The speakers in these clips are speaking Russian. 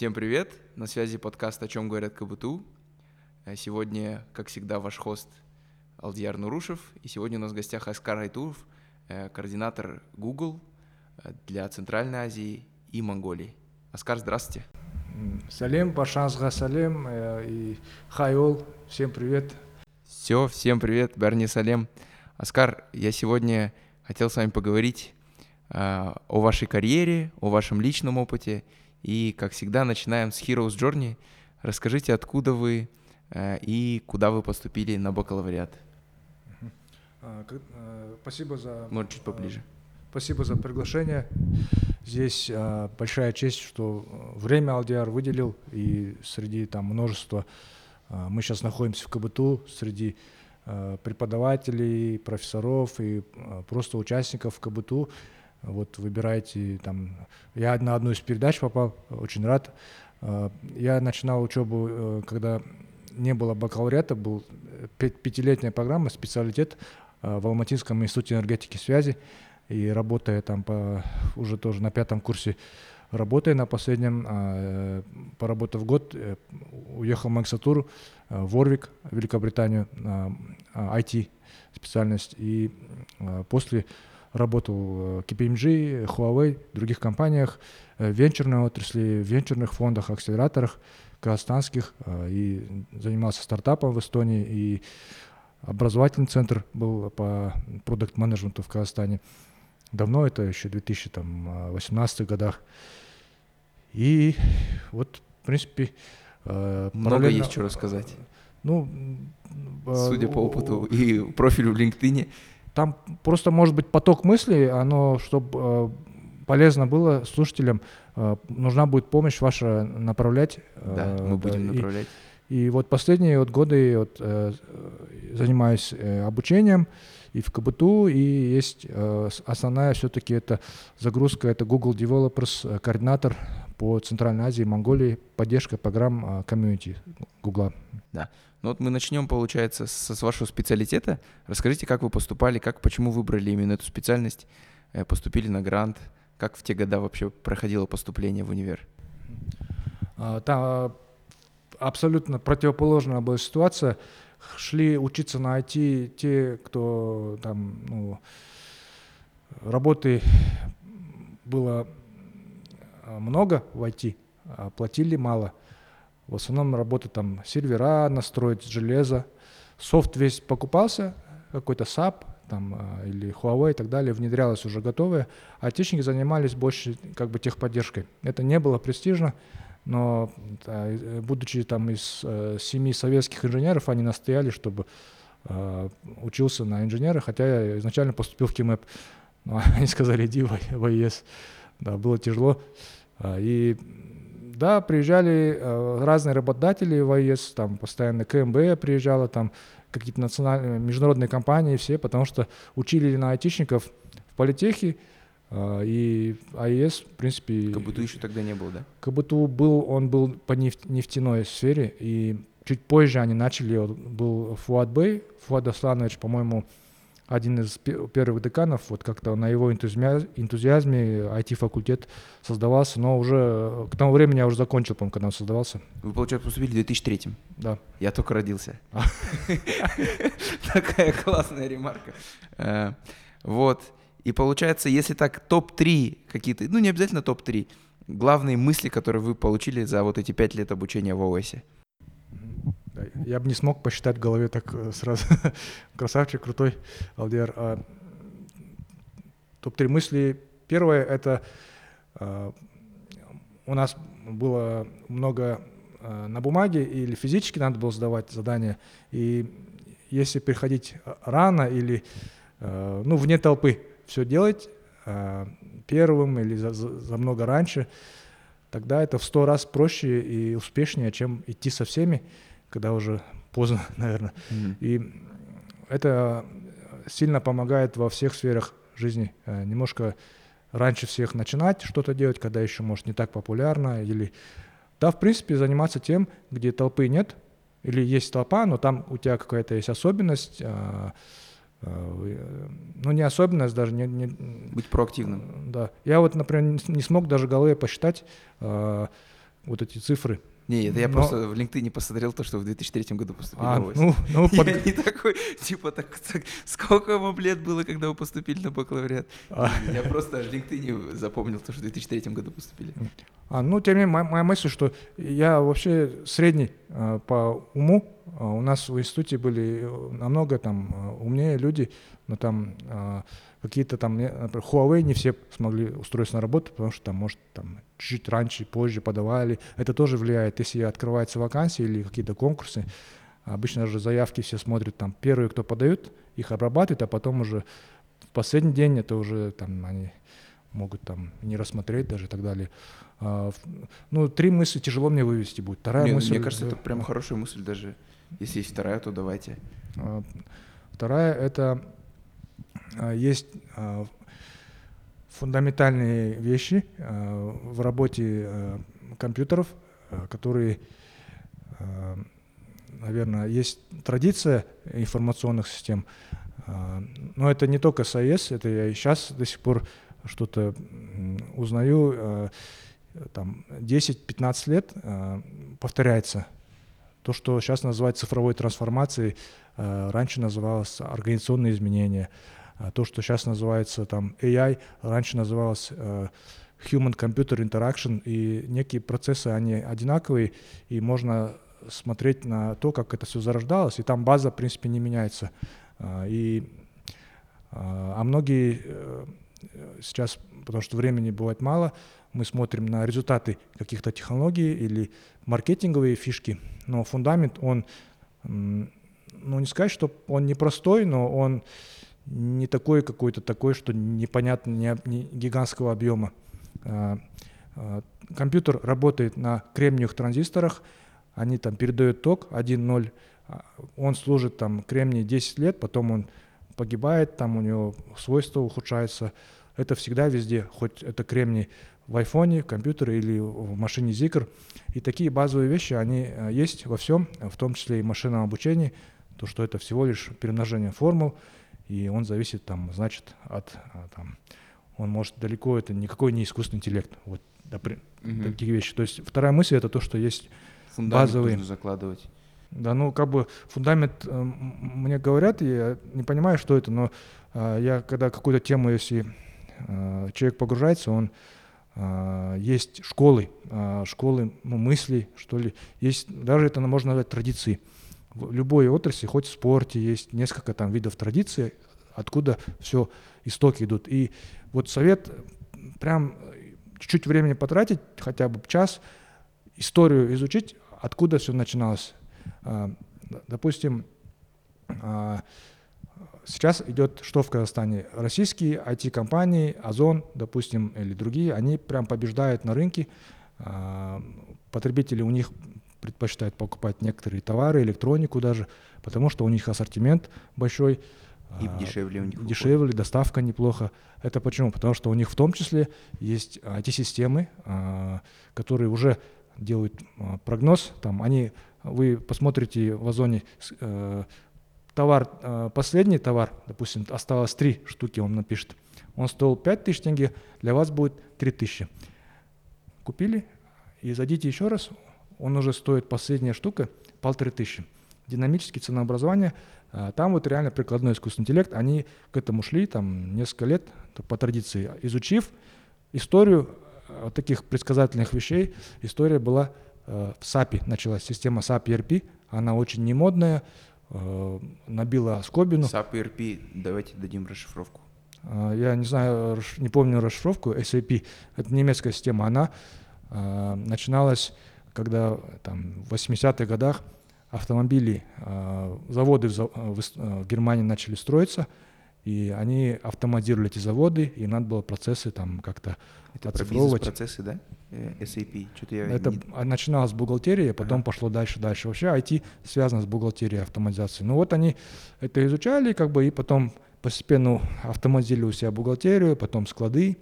Всем привет! На связи подкаст «О чем говорят КБТУ». Э, Сегодня, как всегда, ваш хост Алдияр Нурушев. И сегодня у нас в гостях Аскар Айтуров, э, координатор Google э, для Центральной Азии и Монголии. Аскар, здравствуйте. Салем, Башанзга Салем и Хайол. Всем привет. Все, всем привет, Берни Салем. Аскар, я сегодня хотел с вами поговорить о вашей карьере, о вашем личном опыте. И, как всегда, начинаем с Heroes Journey. Расскажите, откуда вы э, и куда вы поступили на бакалавриат. А, э, Спасибо за... Может, чуть поближе. Спасибо за приглашение. Здесь а, большая честь, что э, время Алдиар выделил, и среди там множества... а, Мы сейчас находимся в КБТУ, среди а, преподавателей, профессоров и а, просто участников КБТУ. Вот выбирайте там... Я на одну из передач попал, очень рад. А, Я начинал учебу, э, когда не было бакалавриата, был э, пятилетняя программа, специалитет э, в Алматинском институте энергетики и связи. И работая там по, уже тоже на пятом курсе, работая на последнем, э, поработав год, э, уехал в магистратуру э, в Орвик, Великобританию, IT специальность. И э, после работал в KPMG, Huawei, других компаниях, э, в венчурной отрасли, в венчурных фондах, акселераторах казахстанских. э, И занимался стартапом в Эстонии. И образовательный центр был по продукт менеджменту в Казахстане. Давно это еще в 2018 годах. И вот, в принципе, э, Много параллельно- есть что рассказать. Ну, э, Судя по опыту и профилю в LinkedIn. Там просто может быть поток мыслей, оно, чтобы полезно было слушателям, э, нужна будет помощь ваша направлять. Да, э, мы будем и- направлять. И вот последние вот годы вот, э, э, занимаюсь э, обучением и в КБТУ, и есть э, основная все-таки это загрузка, это Google Developers, э, координатор по Центральной Азии, Монголии, поддержка программ комьюнити Гугла. Ну вот мы начнем, получается, с, с вашего специалитета. Расскажите, как вы поступали, как, почему выбрали именно эту специальность, э, поступили на грант, как в те года вообще проходило поступление в универ? А, Там абсолютно противоположная была ситуация. Шли учиться на IT те, кто там, ну, работы было а, много в IT, а платили мало. В основном работа там сервера настроить, железо. Софт весь покупался, какой-то SAP там, а, или Huawei и так далее, внедрялось уже готовое. А айтишники занимались больше как бы техподдержкой. Это не было престижно, но э, будучи там из э, семи советских инженеров, они настояли, чтобы э, учился на инженера, хотя я изначально поступил в КИМЭП. Но они сказали, иди в АЕС. Да, было тяжело. А, И да, приезжали э, разные работодатели в АЕС, там постоянно КМБ приезжала, там какие-то национальные, международные компании, все, потому что учили на айтишников в политехе, э, и АЕС, в принципе... Будто еще тогда не было, да? КБТУ был, он был по нефть- нефтяной сфере, и чуть позже они начали, был Фуад Бей, Фуад Асланович, по-моему, один из пе- первых деканов, вот как-то на его энтузиазме, IT-факультет создавался, но уже к тому времени я уже закончил, по-моему, когда он создавался, Вы, получается, поступили в 2003 да. Я только родился. А. Такая классная ремарка. Э, Вот. И получается, если так, топ-3 какие-то, ну не обязательно топ-3, главные мысли, которые вы получили за вот эти пять лет обучения в ООСе. Я бы не смог посчитать в голове так э, сразу. Красавчик, крутой, Алдиар. А, Топ-3 мысли. Первое — это а, у нас было много а, на бумаге или физически надо было сдавать задания. И если приходить рано или ну, вне толпы все делать первым или за- за много раньше, тогда это в сто раз проще и успешнее, чем идти со всеми, когда уже поздно, наверное. И это сильно помогает во всех сферах жизни. Э, Немножко раньше всех начинать что-то делать, когда еще, может, не так популярно. Или, да, в принципе, заниматься тем, где толпы нет, или есть толпа, но там у тебя какая-то есть особенность, а, а, э, ну, не особенность даже, не, не- Быть проактивным. да. Я вот, например, не смог даже головой посчитать, а, вот эти цифры. Не, это я Но- просто в LinkedIn посмотрел то, что в 2003 году поступили А, в ОВОС. ну, ну, под- Я не такой, типа, так, так, сколько вам лет было, когда вы поступили на бакалавриат? А. Я просто в LinkedIn запомнил то, что в 2003 году поступили. А, ну, тем не менее, моя, моя мысль, что я вообще средний а, по уму. А, у нас в институте были э, намного там а, умнее люди, но там а, какие-то там, например, Huawei не все смогли устроиться на работу, потому что там, может, там чуть раньше, позже подавали. Это тоже влияет, если открываются вакансии или какие-то конкурсы. Обычно же заявки все смотрят, там, первые, кто подают, их обрабатывают, а потом уже в последний день это уже там они могут там не рассмотреть даже и так далее. А, ну, три мысли тяжело мне вывести будет. Вторая Мне, мысль... мне кажется, это прям хорошая мысль даже. Если есть вторая, то давайте. А, Вторая это есть а, фундаментальные вещи а, в работе а, компьютеров, а, которые, наверное, есть традиция информационных систем, а, но это не только с AES, это я и сейчас до сих пор что-то узнаю, а, там 10-15 лет а, повторяется. То, что сейчас называется цифровой трансформацией, раньше называлось организационные изменения. А То, что сейчас называется там AI, раньше называлось э, Human-Computer Interaction, и некие процессы, они одинаковые, и можно смотреть на то, как это все зарождалось, и там база, в принципе, не меняется. А, И, а а многие э, сейчас, потому что времени бывает мало, мы смотрим на результаты каких-то технологий или маркетинговые фишки, но фундамент, он, ну не сказать, что он непростой, но он не такой какой-то такой, что непонятно, не, не гигантского объема. А, а, Компьютер работает на кремниевых транзисторах, они там передают ток 1-0, а, он служит там кремний 10 лет, потом он погибает, там у него свойства ухудшаются. Это всегда везде, хоть это кремний в айфоне, в компьютере или в машине Zikr. И такие базовые вещи, они есть во всем, в том числе и в машинном обучении, то, что это всего лишь перемножение формул, и он зависит там, значит, от а, там, он может далеко, это никакой не искусственный интеллект. Вот допри- Мгм. такие вещи. То есть вторая мысль это то, что есть Фундамент базовые. нужно закладывать. да, ну как бы фундамент, э, мне говорят, я не понимаю, что это, но а, я когда какую-то тему, если а, человек погружается, он есть школы, школы ну, мыслей, что ли, есть, даже это можно назвать традицией. В любой отрасли, хоть в спорте, есть несколько там видов традиций, откуда все истоки идут. И вот совет прям э, чуть-чуть времени потратить, хотя бы час, историю изучить, откуда все начиналось. А, Допустим, а, сейчас идет что в Казахстане? Российские IT-компании, Озон, допустим, или другие, они прям побеждают на рынке. А, Потребители у них предпочитают покупать некоторые товары, электронику даже, потому что у них ассортимент большой. И а, дешевле у них. Дешевле, доставка неплохо. Это почему? Потому что у них в том числе есть IT-системы, а, которые уже делают а, прогноз. Там они, вы посмотрите в Озоне э, товар, последний товар, допустим, осталось три штуки, он напишет. Он стоил 5000 тенге, для вас будет 3000. Купили и зайдите еще раз, он уже стоит последняя штука полторы тысячи. Динамические ценообразования, а, там вот реально прикладной искусственный интеллект, они к этому шли там несколько лет по традиции. Изучив историю э, вот таких предсказательных вещей, история была э, в SAP, началась система SAP ERP, она очень немодная, э, набила скобину. SAP ERP, давайте дадим расшифровку. Я не знаю, не помню расшифровку, SAP, это немецкая система, она начиналась, когда там, в 80-х годах автомобили, а, заводы в, за- в Ис- а, в Германии начали строиться, и они автоматизировали эти заводы, и надо было процессы там как-то Это оцифровывать. бизнес-процессы, да? Э, SAP. Что-то я Это не- а, начиналось с бухгалтерии, а потом Ага. пошло дальше, дальше. Вообще IT связано с бухгалтерией, автоматизацией. Ну вот они это изучали, как бы, и потом постепенно автоматизировали у себя бухгалтерию, потом склады.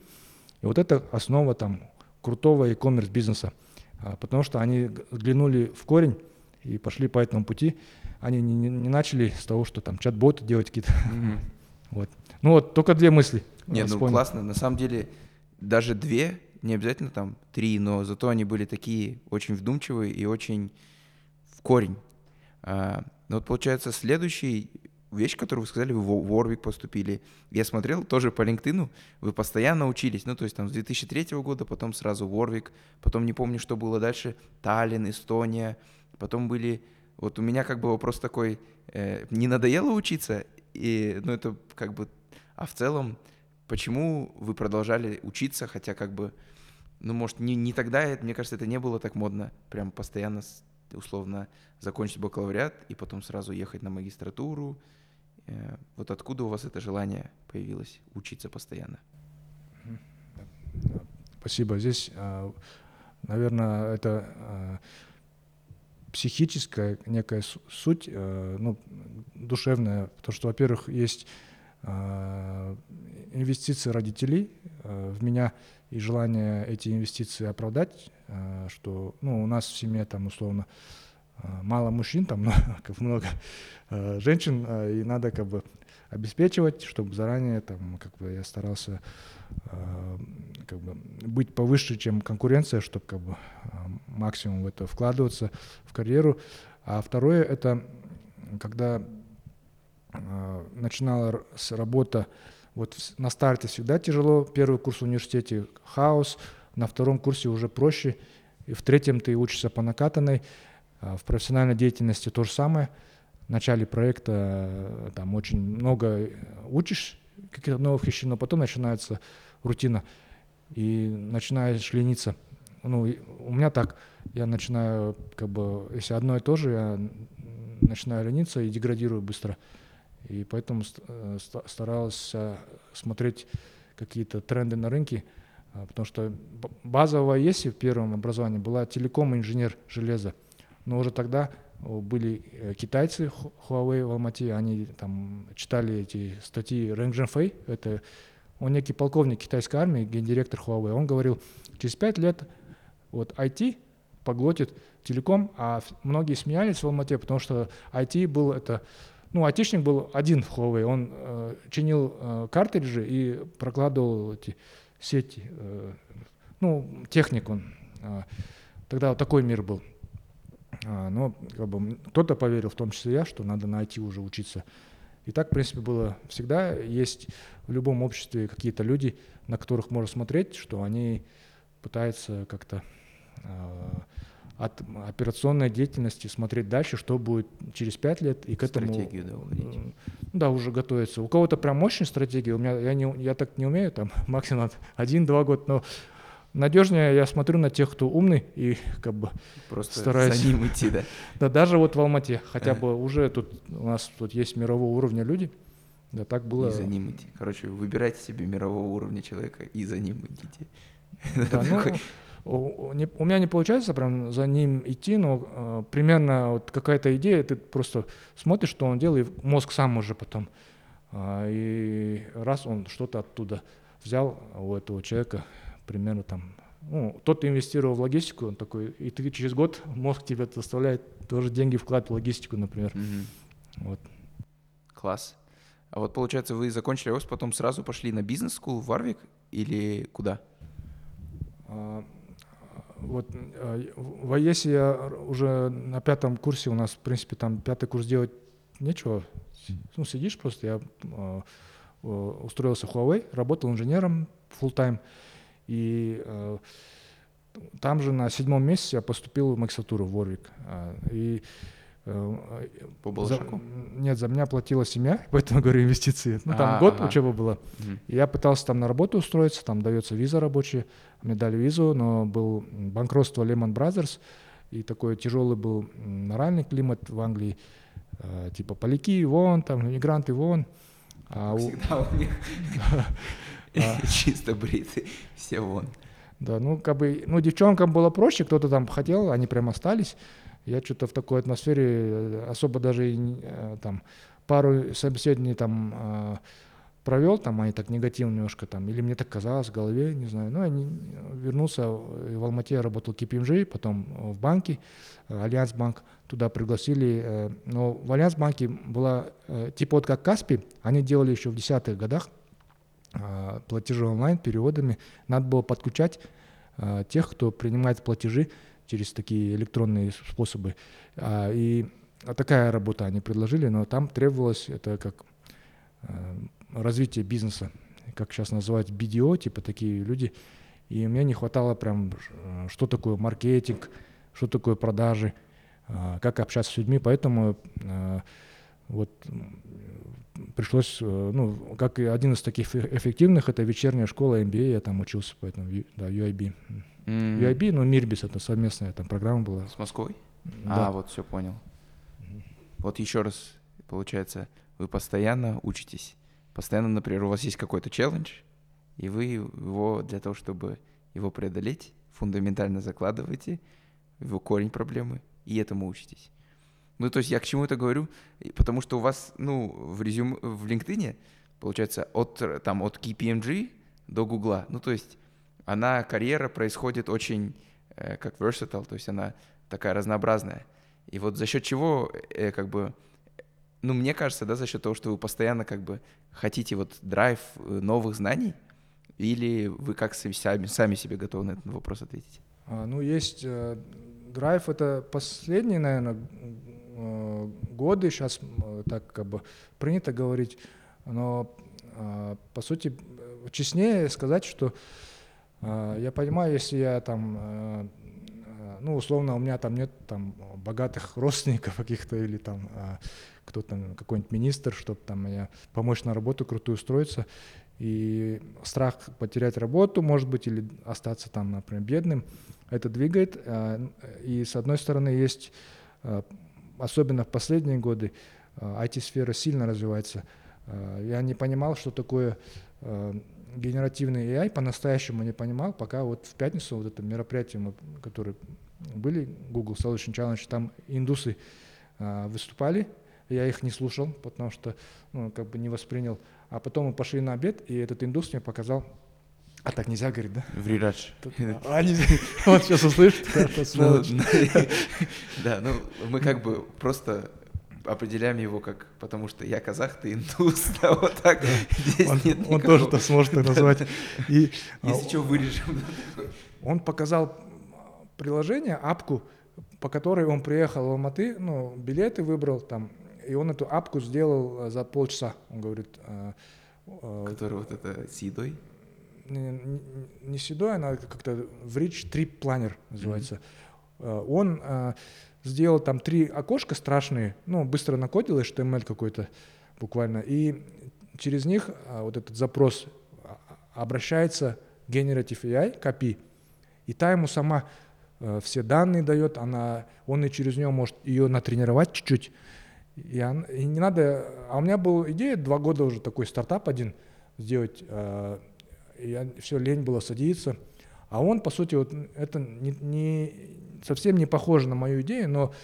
И вот это основа там крутого e-commerce бизнеса. А, Потому что они взглянули в корень и пошли по этому пути. Они не, не- не начали с того, что там чат-боты делать какие-то. Мгм. Вот. Ну вот, только две мысли. Нет, э, ну вспомнил. классно. На самом деле, даже две, не обязательно там три, но зато они были такие очень вдумчивые и очень в корень. А, ну вот получается следующий вещь, которую вы сказали, вы в Warwick поступили. Я смотрел тоже по LinkedIn, вы постоянно учились, ну, то есть там с 2003 года, потом сразу Warwick, потом не помню, что было дальше, Таллин, Эстония, потом были... Вот у меня как бы вопрос такой, э, не надоело учиться? И, ну, это как бы... А в целом, почему вы продолжали учиться, хотя как бы... Ну, может, не, не тогда, мне кажется, это не было так модно, прям постоянно условно закончить бакалавриат и потом сразу ехать на магистратуру, вот откуда у вас это желание появилось учиться постоянно? Спасибо. Здесь, а, наверное, это а, психическая некая суть, э, ну, душевная, потому что, во-первых, есть инвестиции родителей э, в меня и желание эти инвестиции оправдать, что, ну, у нас в семье там условно Э, мало мужчин, там как много э, женщин, э, и надо как бы обеспечивать, чтобы заранее там как бы я старался как бы быть повыше, чем конкуренция, чтобы как бы максимум в это вкладываться в карьеру. А второе это когда начинала с работа, вот на старте всегда тяжело, первый курс в университете хаос, на втором курсе уже проще, и в третьем ты учишься по накатанной, в профессиональной деятельности то же самое. В начале проекта э, там очень много э, учишь каких-то новых вещей, но потом начинается рутина и начинаешь лениться. Ну, у меня так, я начинаю, как бы, если одно и то же, я начинаю лениться и деградирую быстро. И поэтому э, старался смотреть какие-то тренды на рынке, а, потому что базовая есть в первом образовании была телеком-инженер железа но уже тогда были э, китайцы Huawei в Алмате, они там читали эти статьи Рэнг Дженфэй, это он некий полковник китайской армии, гендиректор Huawei, он говорил, через пять лет вот IT поглотит телеком, а многие смеялись в Алмате, потому что IT был это, ну, айтишник был один в Huawei, он э, чинил э, картриджи и прокладывал эти сети, э, ну, техник он. Э, тогда вот такой мир был. А, но как бы, кто-то поверил, в том числе я, что надо найти уже учиться. И так, в принципе, было всегда. Есть в любом обществе какие-то люди, на которых можно смотреть, что они пытаются как-то э, от операционной деятельности смотреть дальше, что будет через пять лет, и к этому... Стратегию, да, уходить. Да, уже готовиться. У кого-то прям мощная стратегия, у меня, я, не, я так не умею, там максимум один-два года, но надежнее я смотрю на тех, кто умный и как бы Просто стараюсь... за ним идти, да? Да, даже вот в Алмате хотя бы уже тут у нас тут есть мирового уровня люди, да, так было. И за ним идти. Короче, выбирайте себе мирового уровня человека и за ним идите. Да, ну, у, не, у меня не получается прям за ним идти, но э, примерно вот какая-то идея, ты просто смотришь, что он делает, и мозг сам уже потом. Э, и раз он что-то оттуда взял у этого человека, примерно там, ну, тот инвестировал в логистику, он такой, и ты через год мозг тебе заставляет тоже деньги вкладывать в логистику, например. Мгм. Вот. Класс. А вот получается, вы закончили ОС, потом сразу пошли на бизнес-скул в Варвик или куда? А, Вот а, в АЕСе я уже на пятом курсе, у нас, в принципе, там пятый курс делать нечего. Ну, сидишь просто, я а, устроился в Huawei, работал инженером full time и э, там же на седьмом месяце я поступил в магистратуру в Ворвик. Э, и э, По за, нет, за меня платила семья, поэтому говорю инвестиции. Ну, там а, год ага. учеба была. Угу. я пытался там на работу устроиться, там дается виза рабочая, мне дали визу, но был банкротство Lehman Brothers, и такой тяжелый был моральный климат в Англии, э, типа поляки вон, там иммигранты вон. А Всегда у них. чисто бритый, все вон. Да, ну как бы, ну девчонкам было проще, кто-то там хотел, они прям остались. Я что-то в такой атмосфере э, особо даже э, там пару собеседований там э, провел, там они так негативно немножко там, или мне так казалось в голове, не знаю. Ну, я не, вернулся в Алмате, я работал KPMG, потом в банке, Альянс банк, туда пригласили. Но в Альянс банке была, типа вот как Каспи, они делали еще в десятых годах, а, платежи онлайн, переводами, надо было подключать а, тех, кто принимает платежи через такие электронные способы. А, и а такая работа они предложили, но там требовалось это как а, развитие бизнеса, как сейчас называют BDO, типа такие люди. И мне не хватало прям, что такое маркетинг, что такое продажи, а, как общаться с людьми, поэтому а, вот пришлось, э, ну, как и один из таких эффективных, это вечерняя школа MBA, я там учился, поэтому, да, UIB. Mm. UIB, ну, Мирбис, это совместная там программа была. С Москвой? Да. А, вот, все понял. Mm. Вот еще раз, получается, вы постоянно учитесь, постоянно, например, у вас есть какой-то челлендж, и вы его для того, чтобы его преодолеть, фундаментально закладываете в его корень проблемы, и этому учитесь. Ну, то есть я к чему это говорю? Потому что у вас, ну, в резюме, в LinkedIn, получается, от, там, от KPMG до Гугла. Ну, то есть она, карьера происходит очень, э, как versatile, то есть она такая разнообразная. И вот за счет чего, э, как бы, ну, мне кажется, да, за счет того, что вы постоянно, как бы, хотите вот драйв э, новых знаний, или вы как сами, сами себе готовы на этот вопрос ответить? А, ну, есть э, драйв, это последний, наверное, Э, годы, сейчас э, так как бы принято говорить, но э, по сути честнее сказать, что я понимаю, если я там, ну, условно, у меня там нет там богатых родственников каких-то или там кто-то, какой-нибудь министр, чтобы там мне помочь на работу крутую устроиться, и страх потерять работу, может быть, или остаться там, например, бедным, это двигает. И с одной стороны есть особенно в последние годы IT-сфера э, сильно развивается. Э, я не понимал, что такое э, генеративный AI, по-настоящему не понимал, пока вот в пятницу вот это мероприятие, которое были, Google Solution Challenge, там индусы выступали, я их не слушал, потому что ну, как бы не воспринял. А потом мы пошли на обед, и этот индус мне показал а так нельзя говорить, да? Врирадж. А, нельзя. Он сейчас услышит. Ну, да, ну мы как бы просто определяем его как, потому что я казах, ты индус, да, вот так. Здесь он, нет он тоже это сможет так назвать. И, Если а, что, вырежем. Он показал приложение, апку, по которой он приехал в Алматы, ну, билеты выбрал там, и он эту апку сделал за полчаса, он говорит. Э, э, Который вот это с едой? Не, не седой, она как-то в Rich Trip Planner называется. Mm-hmm. Он а, сделал там три окошка страшные, ну, быстро накодил HTML какой-то буквально, и через них а, вот этот запрос обращается Generative AI к API, и та ему сама э, все данные дает, она, он и через нее может ее натренировать чуть-чуть. И, и не надо, а у меня была идея два года уже такой стартап один сделать э, я, все лень было садиться. А он, по сути, вот это не, не, совсем не похоже на мою идею, но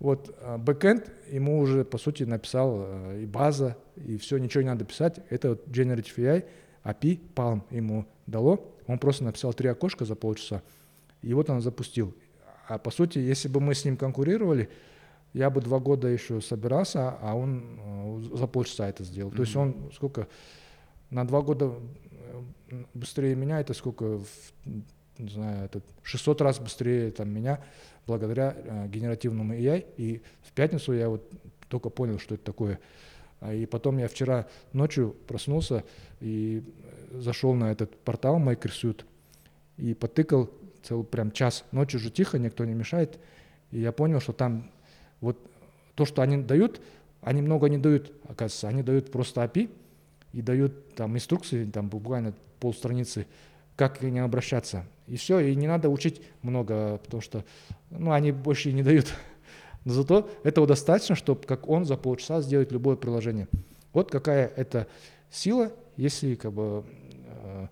вот а, бэкэнд ему уже, по сути, написал а, и база, и все, ничего не надо писать. Это вот Generative AI, API, Palm ему дало. Он просто написал три окошка за полчаса, и вот он запустил. А по сути, если бы мы с ним конкурировали, я бы два года еще собирался, а он а, за полчаса это сделал. Mm-hmm. То есть он сколько на два года быстрее меня, это сколько, не знаю, это 600 раз быстрее там, меня, благодаря э, генеративному AI. И в пятницу я вот только понял, что это такое. А, и потом я вчера ночью проснулся и э, зашел на этот портал MakerSuite и потыкал целый прям час. Ночью же тихо, никто не мешает. И я понял, что там вот то, что они дают, они много не дают, оказывается. Они дают просто API и дают там инструкции, там буквально полстраницы, как к ним обращаться. И все, и не надо учить много, потому что ну, они больше не дают. Но зато этого достаточно, чтобы как он за полчаса сделать любое приложение. Вот какая это сила, если как бы э,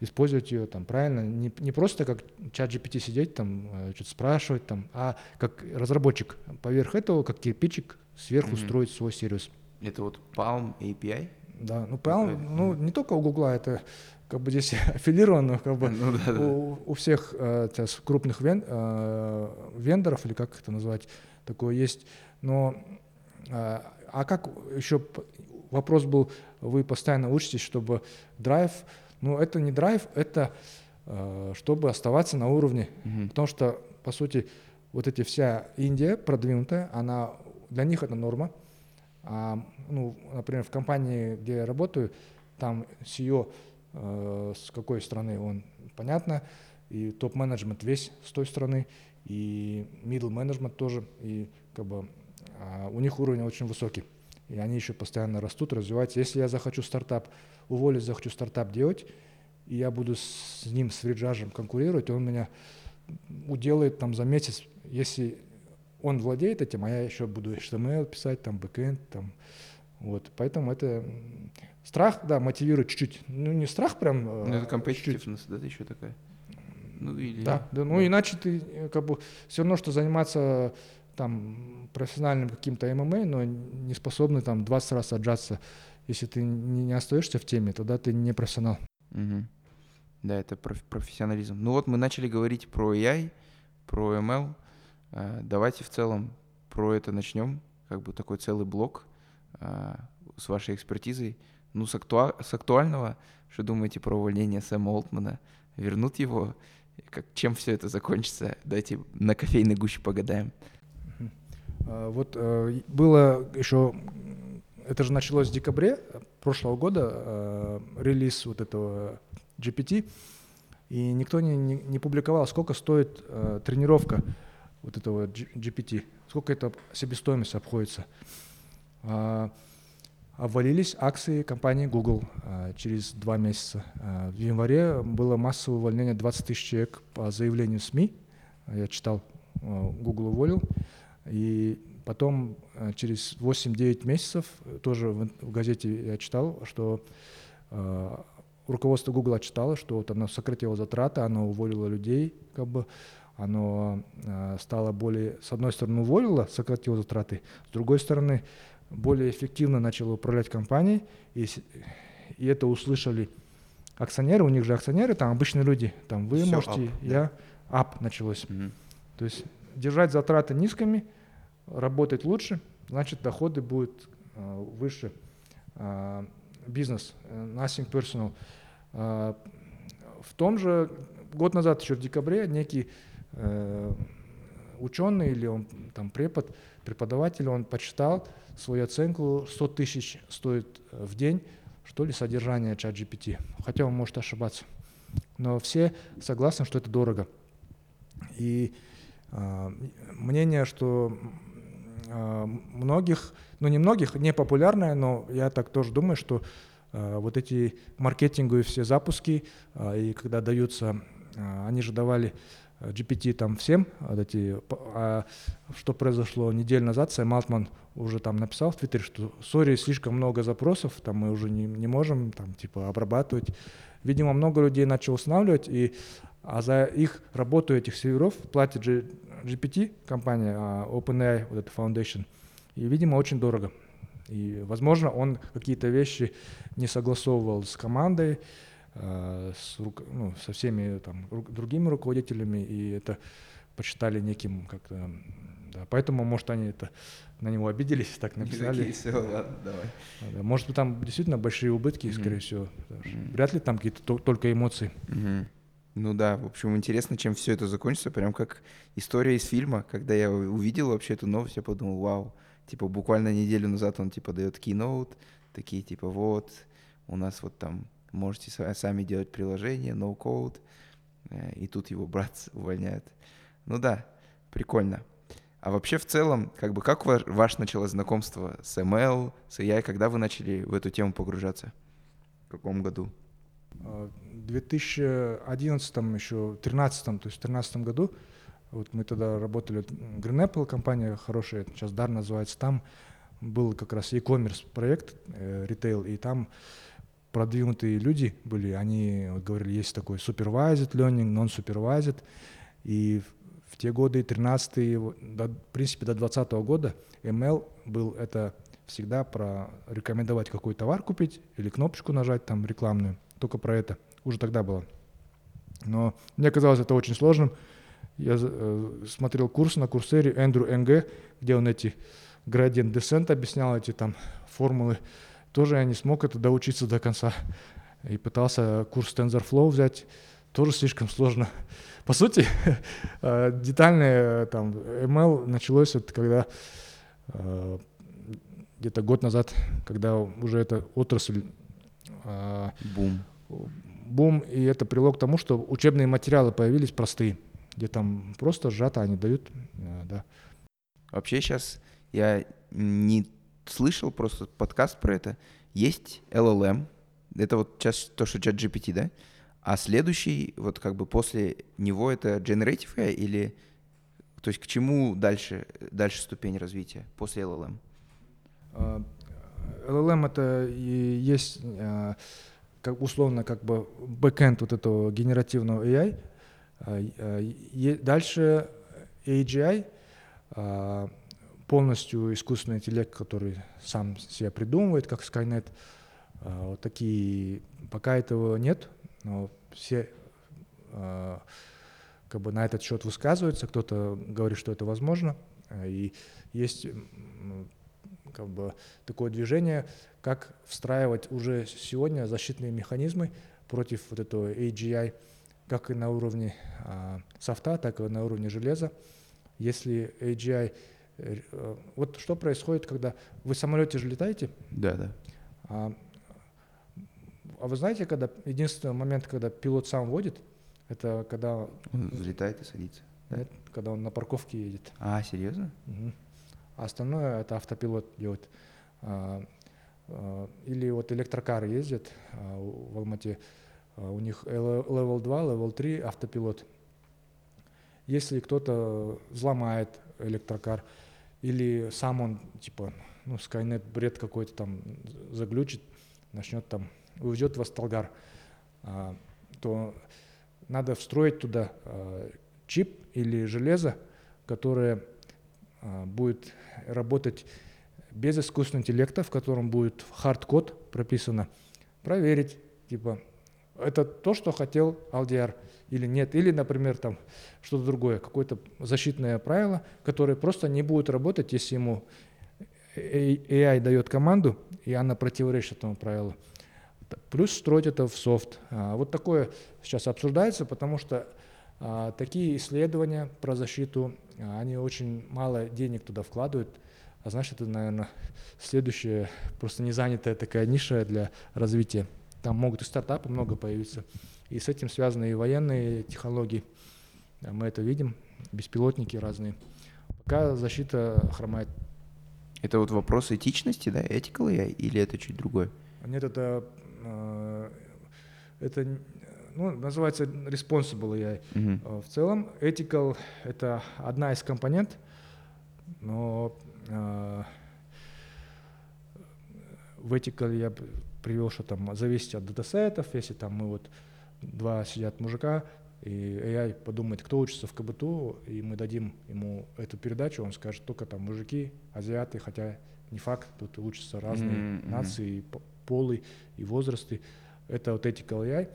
использовать ее там правильно, не, не просто как чат GPT сидеть там, э, что-то спрашивать там, а как разработчик поверх этого, как кирпичик, сверху mm-hmm. строить свой сервис. Это вот Palm API? Да, ну Palm, ну не только у Гугла, это как бы здесь аффилировано как бы ну, да, да. У, у всех э, крупных вен, э, вендоров, или как это назвать, такое есть. Но э, а как еще вопрос был, вы постоянно учитесь, чтобы драйв, ну это не драйв, это э, чтобы оставаться на уровне. Мгм. Потому что, по сути, вот эти вся Индия продвинутая, она для них это норма. А, ну, например, в компании, где я работаю, там CEO э, с какой страны, он понятно, и топ-менеджмент весь с той страны, и middle менеджмент тоже, и как бы а, у них уровень очень высокий. И они еще постоянно растут, развиваются. Если я захочу стартап уволить, захочу стартап делать, и я буду с ним, с Фриджажем конкурировать, он меня уделает там за месяц, если он владеет этим, а я еще буду HTML писать, там, бэкэнд, там, вот, поэтому это страх, да, мотивирует чуть-чуть, ну, не страх прям, Ну, э, это competitiveness, да, еще такая? Ну, или... Да, да, ну иначе ты э, как бы все равно, что заниматься там профессиональным каким-то ММА, но не способный там 20 раз отжаться. Если ты не, остаешься в теме, тогда ты не профессионал. Мгм. Да, это проф- профессионализм. Ну вот мы начали говорить про AI, про ML. А, Давайте в целом про это начнем. Как бы такой целый блок а, с вашей экспертизой. Ну, с, актуа- с актуального, что думаете про увольнение Сэма Олтмана? Вернут его? Как, чем все это закончится? Давайте на кофейной гуще погадаем. А, Вот э, было еще, это же началось в декабре прошлого года, э, релиз вот этого GPT, и никто не, не, не публиковал, сколько стоит э, тренировка вот этого GPT, сколько это себестоимость обходится. А, Обвалились акции компании Google а, через два месяца. А, В январе было массовое увольнение 20 тысяч человек по заявлению СМИ. Я читал, а, Google уволил. И потом э, через 8-9 месяцев, тоже в, газете я читал, что э, руководство Google отчитало, что вот оно сократило затраты, оно уволило людей, как бы оно э, стало более, с одной стороны, уволило, сократило затраты, с другой стороны, более эффективно начало управлять компанией, и, и это услышали акционеры, у них же акционеры, там обычные люди, там вы Всё можете, up, да. я, ап началось. Мгм. То есть держать затраты низкими, работать лучше, значит доходы будут э, выше. Э, Бизнес, nothing personal. Э, В том же год назад, еще в декабре, некий ученый или он там препод, преподаватель, он почитал свою оценку, 100 тысяч стоит э, в день, что ли, содержание чат GPT. Хотя он может ошибаться. Но все согласны, что это дорого. И а, мнение, что а, многих, ну не многих, не популярное, но я так тоже думаю, что а, вот эти маркетинговые все запуски, а, и когда даются, а, они же давали GPT там всем, эти, а что произошло неделю назад, Сэм Алтман уже там написал в Твиттере, что сори, слишком много запросов, там мы уже не, не можем там типа обрабатывать. Видимо, много людей начал устанавливать, и а за их работу этих серверов платит же GPT компания, а, OpenAI, вот эта Foundation. И, видимо, очень дорого. И, возможно, он какие-то вещи не согласовывал с командой, с, рук- ну, со всеми там, ру- другими руководителями, и это посчитали неким как-то... Да, поэтому, может, они это на него обиделись, так написали. Такие, всё, ладно, давай. Да, Может там действительно большие убытки, Мгм. скорее всего. Мгм. Вряд ли там какие-то то- только эмоции. Мгм. Ну да, в общем, интересно, чем все это закончится. Прям как история из фильма. Когда я увидел вообще эту новость, я подумал, вау. Типа буквально неделю назад он типа дает keynote, такие типа вот, у нас вот там можете са- сами делать приложение, no code. Э, И тут его брат увольняют. Ну да, прикольно. А вообще в целом, как бы как ваш, ваше началось знакомство с ML, с AI, когда вы начали в эту тему погружаться? В каком году? А, В 2011 еще, 13 то есть в 13 году, вот мы тогда работали, Green Apple компания хорошая, сейчас Дар называется, там был как раз e-commerce проект, э, и там продвинутые люди были, они вот говорили, есть такой supervised learning, non-supervised, и в, те годы, 13 вот, до, в принципе, до 20 года ML был это всегда про рекомендовать какой товар купить или кнопочку нажать там рекламную, только про это, уже тогда было. Но мне казалось это очень сложным. Я э, смотрел курс на курсере Эндрю Энге, где он эти gradient descent объяснял, эти там формулы. Тоже я не смог это доучиться до конца. И пытался курс TensorFlow взять, тоже слишком сложно. По сути, э, детальное там ML началось вот когда э, где-то год назад, когда уже эта отрасль бум бум, и это привело к тому, что учебные материалы появились простые, где там просто сжато они дают, да. Вообще сейчас я не слышал просто подкаст про это. Есть LLM, это вот сейчас то, что чат GPT, да? А следующий, вот как бы после него это Generative или... То есть к чему дальше, дальше ступень развития после LLM? LLM это и есть а, как условно как бы бэкэнд вот этого генеративного AI. А, дальше AGI, полностью искусственный интеллект, который сам себя придумывает, как Skynet. Вот такие, пока этого нет, но все а, как бы на этот счет высказываются, кто-то говорит, что это возможно, и есть как бы такое движение, как встраивать уже сегодня защитные механизмы против вот этого AGI, как и на уровне а, софта, так и на уровне железа. Если AGI... Вот что происходит, когда вы в самолете же летаете? Да, да. А, а вы знаете, когда единственный момент, когда пилот сам водит, это когда... Он взлетает и садится. Нет, когда он на парковке едет. А, серьезно? Угу. А остальное это автопилот делает. А, а, или вот электрокары ездят а, в Алмате, а, у них level 2, level 3 автопилот. Если кто-то взломает электрокар, или сам он, типа, ну, Skynet бред какой-то там заглючит, начнет там увезет в Асталгар, а, то надо встроить туда а, чип или железо, которое а, будет работать без искусственного интеллекта, в котором будет hard code прописано, проверить, типа, это то, что хотел LDR или нет, или, например, там что-то другое, какое-то защитное правило, которое просто не будет работать, если ему AI дает команду, и она противоречит этому правилу плюс строить это в софт. А, вот такое сейчас обсуждается, потому что а, такие исследования про защиту, а, они очень мало денег туда вкладывают, а значит, это, наверное, следующая просто незанятая такая ниша для развития. Там могут и стартапы много появиться. И с этим связаны и военные технологии. Мы это видим, беспилотники разные. Пока защита хромает. Это вот вопрос этичности, да, ethical AI, или это чуть другое? Нет, это Э, это ну, называется responsible AI. Uh-huh. В целом, ethical — это одна из компонент, но в ethical я привел, что там зависит от датасетов, если там мы вот два сидят мужика, и AI подумает, кто учится в КБТУ, и мы дадим ему эту передачу, он скажет, только там мужики, азиаты, хотя не факт, тут учатся разные mm-hmm. нации, полы и возрасты. Это вот эти AI.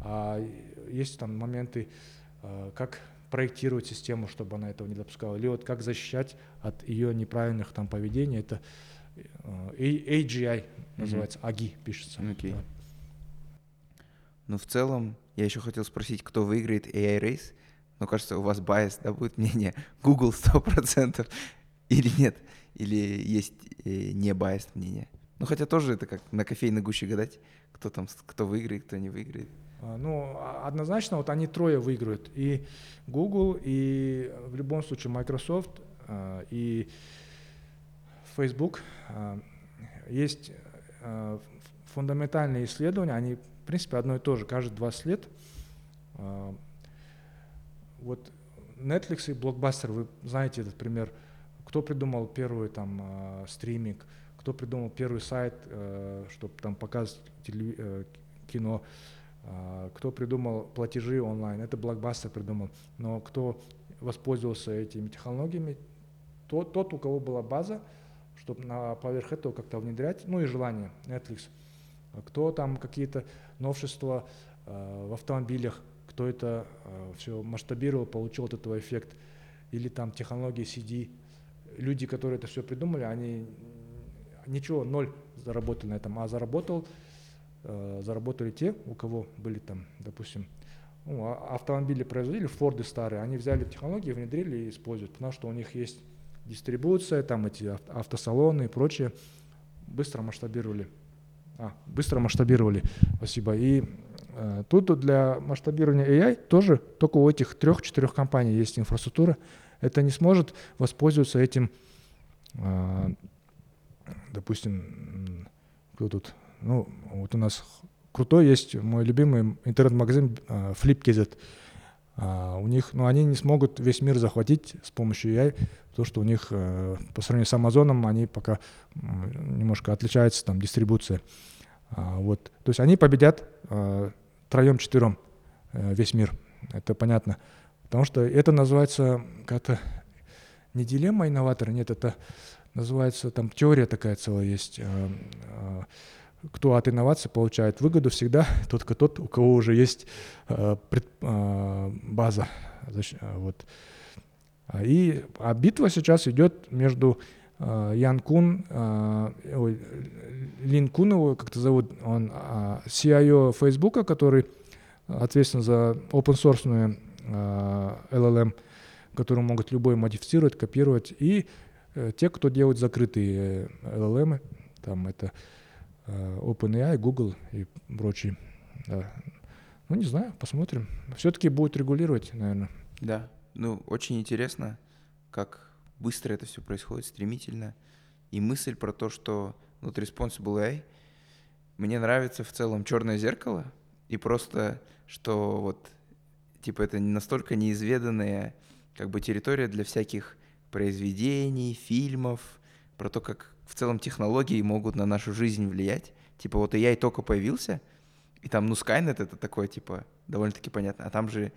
А есть там моменты, а, как проектировать систему, чтобы она этого не допускала, или вот как защищать от ее неправильных там поведений. Это а, AGI называется. AGI пишется. Okay. Да. Ну, в целом, я еще хотел спросить, кто выиграет AI Race. Но кажется, у вас bias, да, будет мнение Google 100% или нет? Или есть э, не bias мнение? Ну, хотя тоже это как на кофейной гуще гадать, кто там, кто выиграет, кто не выиграет. А, ну, а, однозначно, вот они трое выиграют. И Google, и в любом случае Microsoft, а, и Facebook. Есть фундаментальные исследования, они, в принципе, одно и то же, каждые 20 лет. Вот Netflix и Blockbuster, вы знаете этот пример, кто придумал первый там стриминг – кто придумал первый сайт, э, чтобы там показывать э, кино, э, кто придумал платежи онлайн, это Blockbuster придумал. Но кто воспользовался этими технологиями, тот, тот у кого была база, чтобы на поверх этого как-то внедрять, ну и желание, Netflix. Кто там какие-то новшества в автомобилях, кто это все масштабировал, получил от этого эффект, или там технологии CD. Люди, которые это все придумали, они ничего, ноль заработали на этом, а заработал, э, заработали те, у кого были там, допустим, ну, а- автомобили производили, Форды старые, они взяли технологии, внедрили и используют, потому что у них есть дистрибуция, там эти ав- автосалоны и прочее. Быстро масштабировали. А, быстро масштабировали, спасибо. И э, тут для масштабирования AI тоже только у этих трех-четырех компаний есть инфраструктура. Это не сможет воспользоваться этим, э, допустим, кто тут? Ну, вот у нас крутой есть мой любимый интернет-магазин э, Flip.kz. А, у них, ну, они не смогут весь мир захватить с помощью AI, то, что у них э, по сравнению с Амазоном, они пока немножко отличаются, там, дистрибуция. А, вот. То есть они победят э, троем-четвером э, весь мир, это понятно. Потому что это называется как-то не дилемма инноватора, нет, это называется, там теория такая целая есть. Э, э, Кто от инноваций получает выгоду всегда, только тот, у кого уже есть э, э, база. Э, Вот. И а битва сейчас идет между э, Ян Кун, э, Лин Кун его как-то зовут, он а, CIO Фейсбука, который ответственен за open source LLM, которую могут любой модифицировать, копировать, и э, те, кто делают закрытые э, LLM, там это э, OpenAI, Google и прочие. Да. Ну, не знаю, посмотрим. Все-таки будет регулировать, наверное. Да, ну, очень интересно, как быстро это все происходит, стремительно. И мысль про то, что вот Responsible AI, мне нравится в целом черное зеркало, и просто, что вот, типа, это настолько неизведанная, как бы, территория для всяких произведений, фильмов, про то, как в целом технологии могут на нашу жизнь влиять. Типа, вот AI только появился, и там, ну, Skynet это такое, типа, довольно-таки понятно. А там же,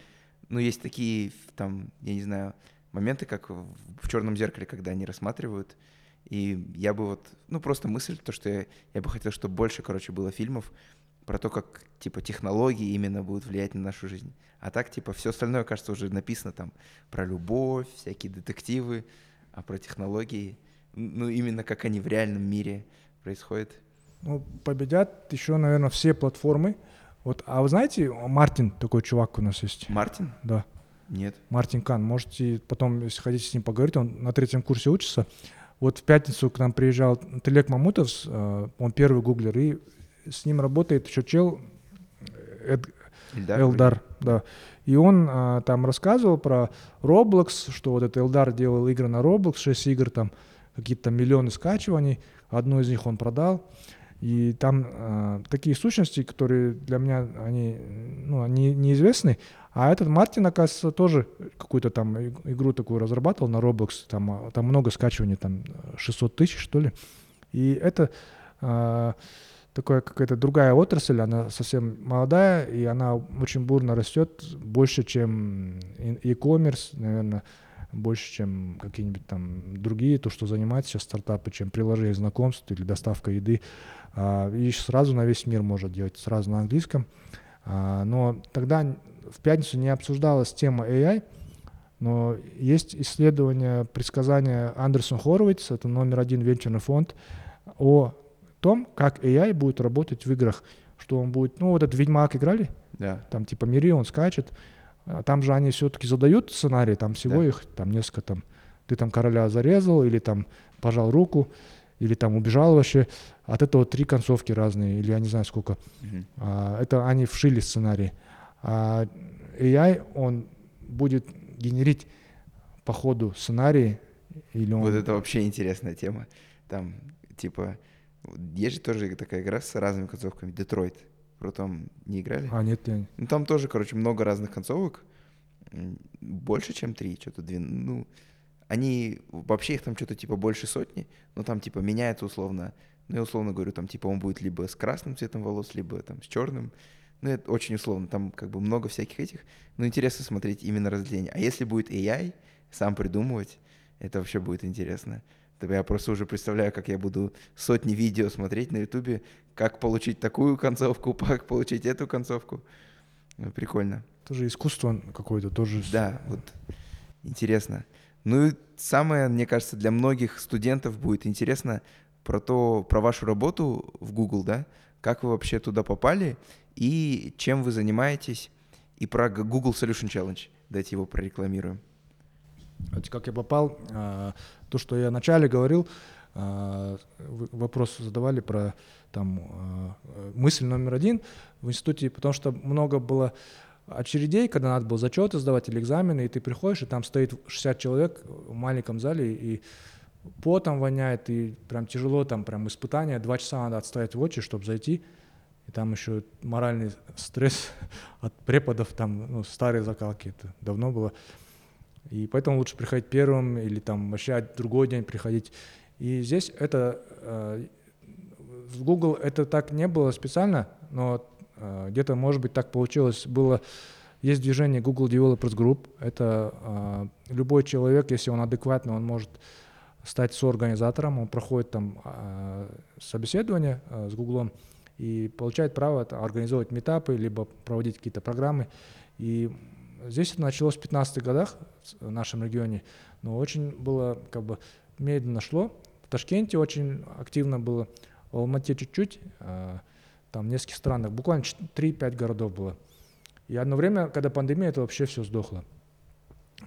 ну, есть такие, там, я не знаю, моменты, как в черном зеркале, когда они рассматривают. И я бы вот, ну, просто мысль, то, что я, я бы хотел, чтобы больше, короче, было фильмов про то, как, типа, технологии именно будут влиять на нашу жизнь. А так, типа, все остальное, кажется, уже написано там про любовь, всякие детективы, а про технологии, ну, именно как они в реальном мире происходят. Ну, победят еще, наверное, все платформы. Вот, а вы знаете, Мартин, такой чувак у нас есть. Мартин? Да, Нет. Мартин Кан. Можете потом, если хотите с ним поговорить, он на третьем курсе учится. Вот в пятницу к нам приезжал Телек Мамутов, э, он первый гуглер, и с ним работает еще чел Эд- Эльдар? Элдар, да. И он а, там рассказывал про Roblox, что вот этот Элдар делал игры на Roblox, 6 игр, там какие-то миллионы скачиваний, одну из них он продал. И там а, такие сущности, которые для меня, они, ну, они неизвестны. А этот Мартин, оказывается, тоже какую-то там иг- игру такую разрабатывал на Roblox. Там, а, там много скачиваний, там 600 тысяч, что ли. И это а, такая какая-то другая отрасль, она совсем молодая, и она очень бурно растет, больше, чем e-commerce, наверное, больше, чем какие-нибудь там другие, то, что занимают сейчас стартапы, чем приложение знакомств или доставка еды. А, И сразу на весь мир может делать, сразу на английском. А, Но тогда в пятницу не обсуждалась тема AI, но есть исследование, предсказания Андерсон Хоровиц, это номер один венчурный фонд, о том, как AI будет работать в играх. Что он будет, ну вот этот Ведьмак играли, Да. там типа мири, он скачет. А Там же они все-таки задают сценарий, там всего Да. их там несколько там. Ты там короля зарезал, или там пожал руку, или там убежал вообще. От этого три концовки разные, или я не знаю сколько. Мгм. А, это они вшили сценарий. А AI, он будет генерить по ходу сценарий, или он... Вот это вообще интересная тема. Там, типа, есть же тоже такая игра с разными концовками. Детройт. Про том не играли? А, нет, я... Ну, там тоже, короче, много разных концовок. Больше, чем три, что-то две. Ну, они, вообще их там что-то типа больше сотни, но там типа меняется условно. Ну, я условно говорю, там типа он будет либо с красным цветом волос, либо там с черным. Ну, это очень условно, там как бы много всяких этих. Но интересно смотреть именно разделение. А если будет AI сам придумывать, это вообще будет интересно. Я просто уже представляю, как я буду сотни видео смотреть на ютубе, как получить такую концовку, как получить эту концовку. Ну, Прикольно. Тоже искусство какое-то, тоже... Да, вот интересно. Ну и самое, мне кажется, для многих студентов будет интересно про то, про вашу работу в Google, да, как вы вообще туда попали и чем вы занимаетесь, и про Google Solution Challenge. Давайте его прорекламируем. Как я попал, а, то, что я вначале говорил, а, вопрос задавали про там а, мысль номер один в институте, потому что много было очередей, когда надо было зачеты сдавать или экзамены, и ты приходишь, и там стоит 60 человек в маленьком зале, и потом воняет, и прям тяжело, там прям испытание, два часа надо отстоять в очередь, чтобы зайти, и там еще моральный стресс от преподов, там ну, старые закалки, это давно было. И поэтому лучше приходить первым или там вообще другой день приходить. И здесь это э, в Google это так не было специально, но э, где-то, может быть, так получилось. Было есть движение Google Developers Group. Это э, любой человек, если он адекватный, он может стать соорганизатором, он проходит там собеседование с Google и получает право организовывать метапы, либо проводить какие-то программы. И здесь это началось в 15 годах в нашем регионе, но очень было как бы медленно шло. Ташкенте очень активно было, в Алмате чуть-чуть, а, там в нескольких странах, буквально 3-5 городов было. И одно время, когда пандемия, это вообще все сдохло.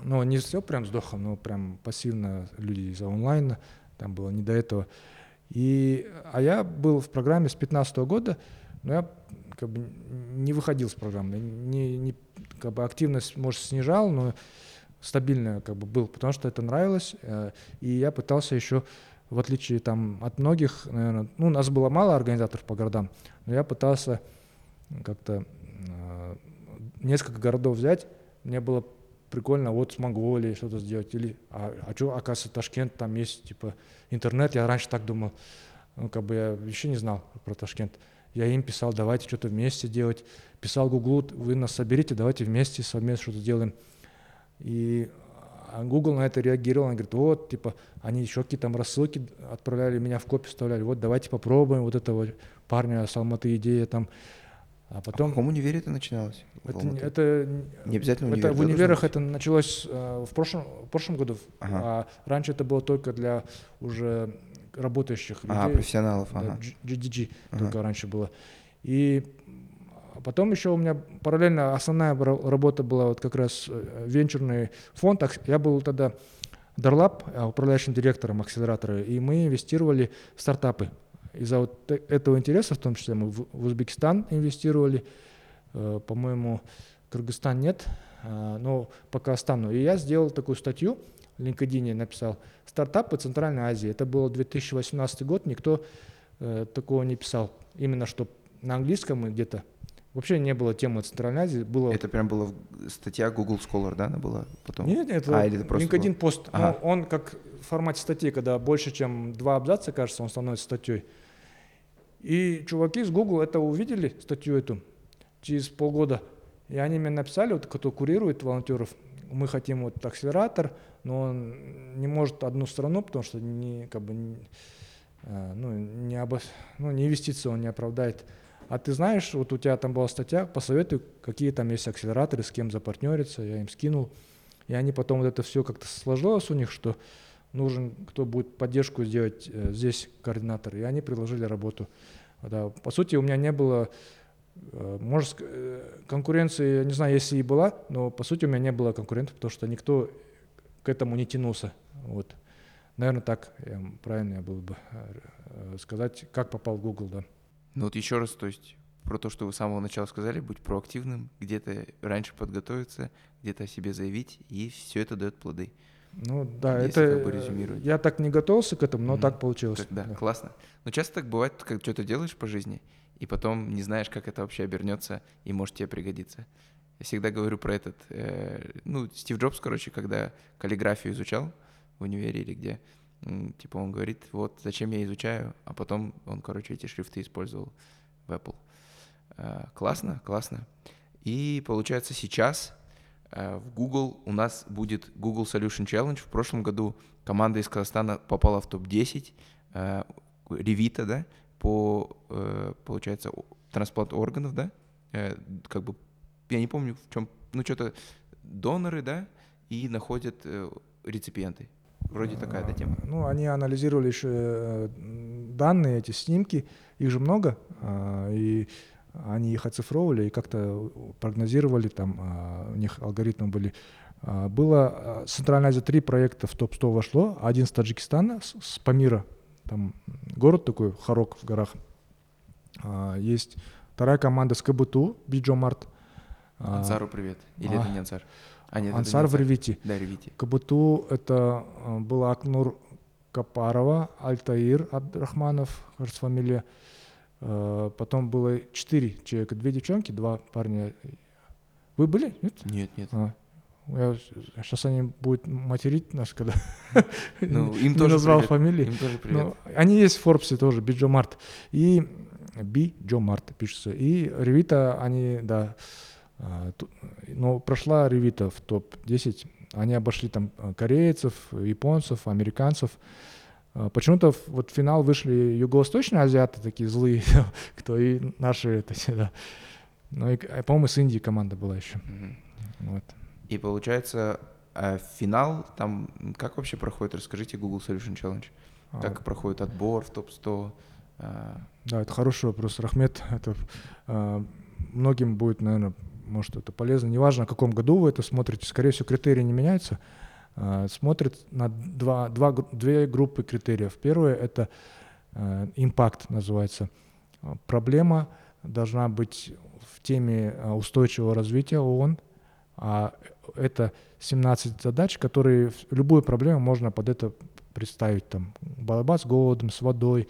Но не все прям сдохло, но прям пассивно люди из-за онлайна, там было не до этого. И, а я был в программе с 15 года, но я как бы не выходил с программы, не, не, как бы активность, может, снижал, но стабильно как бы был, потому что это нравилось, э, и я пытался еще в отличие там, от многих, наверное, ну, нас было мало организаторов по городам, но я пытался как-то э, несколько городов взять. Мне было прикольно вот с Монголией что-то сделать. Или, а, а что, оказывается, Ташкент, там есть, типа, интернет. Я раньше так думал, ну, как бы я еще не знал про Ташкент. Я им писал, давайте что-то вместе делать. Писал Гуглу, вы нас соберите, давайте вместе совместно что-то делаем. И а Google на это реагировал, он говорит, вот, типа, они еще какие-то там рассылки отправляли, меня в копию вставляли, вот, давайте попробуем вот этого парня с Алматы идея там. А потом... А в каком универе это начиналось? Это, это не обязательно универ. Это в универах это началось э, в прошлом в прошлом году, ага. а раньше это было только для уже работающих людей. А профессионалов, да, ага. GDG ага. только раньше было. И Потом еще у меня параллельно основная работа была вот как раз э, венчурный фонд. Я был тогда Дарлаб, э, управляющим директором акселератора, и мы инвестировали в стартапы. Из-за вот э, этого интереса, в том числе мы в Узбекистан инвестировали, по-моему, Кыргызстан нет, но пока стану. И я сделал такую статью в LinkedIn, написал «Стартапы Центральной Азии». Это был 2018 год, никто такого не писал. Именно что на английском мы где-то Вообще не было темы Центральной Азии. Было... Это прям была статья Google Scholar, да, она была потом? Нет, нет, это, а, это просто LinkedIn был... пост. Ага. Но он как в формате статьи, когда больше, чем два абзаца, кажется, он становится статьей. И чуваки из Google это увидели, статью эту, через полгода. И они мне написали, вот, кто курирует волонтеров, мы хотим вот акселератор, но он не может одну страну, потому что не, как бы, э, ну, не, обос... ну, не инвестиции он не оправдает. А ты знаешь, вот у тебя там была статья, посоветуй, какие там есть акселераторы, с кем запартнериться, я им скинул. И они потом вот это все как-то сложилось у них, что нужен, кто будет поддержку сделать э, здесь координатор. И они предложили работу. Да. По сути, у меня не было, э, может, э, конкуренции, не знаю, если и была, но по сути у меня не было конкурентов, потому что никто к этому не тянулся. Вот. Наверное, так правильно было бы э, сказать, как попал в Google, да. Ну вот еще раз, то есть про то, что вы с самого начала сказали, быть проактивным, где-то раньше подготовиться, где-то о себе заявить, и все это дает плоды. Ну да, Если это как бы резюмировать. я так не готовился к этому, но mm-hmm. так получилось. Так, да, да, классно. Но часто так бывает, как что-то делаешь по жизни, и потом не знаешь, как это вообще обернется, и может тебе пригодиться. Я всегда говорю про этот, э, ну, Стив Джобс, короче, когда каллиграфию изучал в универе или где, Типа он говорит, вот зачем я изучаю, а потом он, короче, эти шрифты использовал в Apple. А, классно, классно. И получается сейчас а, в Google у нас будет Google Solution Challenge. В прошлом году команда из Казахстана попала в топ-10 Ревита, да, по, э, получается, трансплант органов, да, э, как бы, я не помню в чем, ну что-то доноры, да, и находят э, реципиенты. Вроде такая да, тема. Ну, они анализировали еще данные, эти снимки, их же много, а, и они их оцифровывали и как-то прогнозировали, там а, у них алгоритмы были. А, было Центральная Азия три проекта в топ-100 вошло, один с Таджикистана, с Памира, там город такой, Хорог в горах. Есть вторая команда с КБТУ, Биджомарт. Ансару привет. Или а, это не Ансар? А, нет, Ансар в Ревити. Да, Ревити. КБТУ это был Акнур Капарова, Альтаир Абдрахманов, кажется, фамилия. Потом было четыре человека, две девчонки, два парня. Вы были? Нет? Нет, нет. А. Я, сейчас они будут материть нас, когда ну, им тоже назвал привет. фамилии. Им тоже привет. Ну, они есть в Форбсе тоже, Биджо Март. И Би Джо Март пишется. И Ревита, они, да, а, но прошла Ревита в топ-10. Они обошли там корейцев, японцев, американцев. А, почему-то вот в финал вышли юго-восточные азиаты, такие злые, кто и наши это да. Ну и, а, по-моему, с Индии команда была еще. Mm-hmm. Вот. И получается, а финал там как вообще проходит? Расскажите Google Solution Challenge. Как а... проходит отбор в топ-100? А... Да, это хороший вопрос, Рахмет. Это а, многим будет, наверное, может, это полезно. Неважно, в каком году вы это смотрите, скорее всего, критерии не меняются. Э, смотрит на два, два, две группы критериев. Первое – это э, импакт называется. Проблема должна быть в теме э, устойчивого развития ООН, а это 17 задач, которые любую проблему можно под это представить. Там, борьба с голодом, с водой.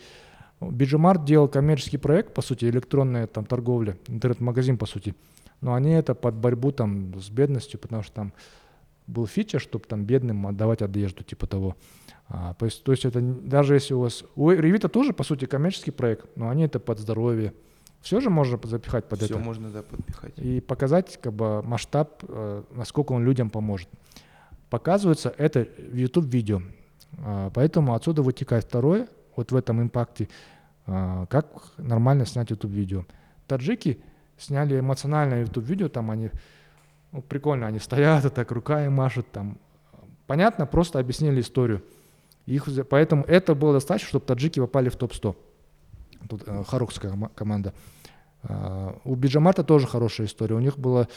Биджимарт делал коммерческий проект, по сути, электронная там, торговля, интернет-магазин, по сути. Но они это под борьбу там, с бедностью, потому что там был фича, чтобы там бедным отдавать одежду, типа того. А, то, есть, то есть это даже если у вас... У Revit тоже, по сути, коммерческий проект, но они это под здоровье. Все же можно запихать под Все это. Все можно, да, подпихать. И показать как бы масштаб, э, насколько он людям поможет. Показывается это в YouTube-видео. А, поэтому отсюда вытекает второе, вот в этом импакте, а, как нормально снять YouTube-видео. Таджики сняли эмоциональное YouTube-видео, там они ну, прикольно, они стоят и так руками машут там. Понятно, просто объяснили историю. Их, поэтому это было достаточно, чтобы таджики попали в топ-100. Тут э, харукская команда. Э, у Биджамарта тоже хорошая история. У них было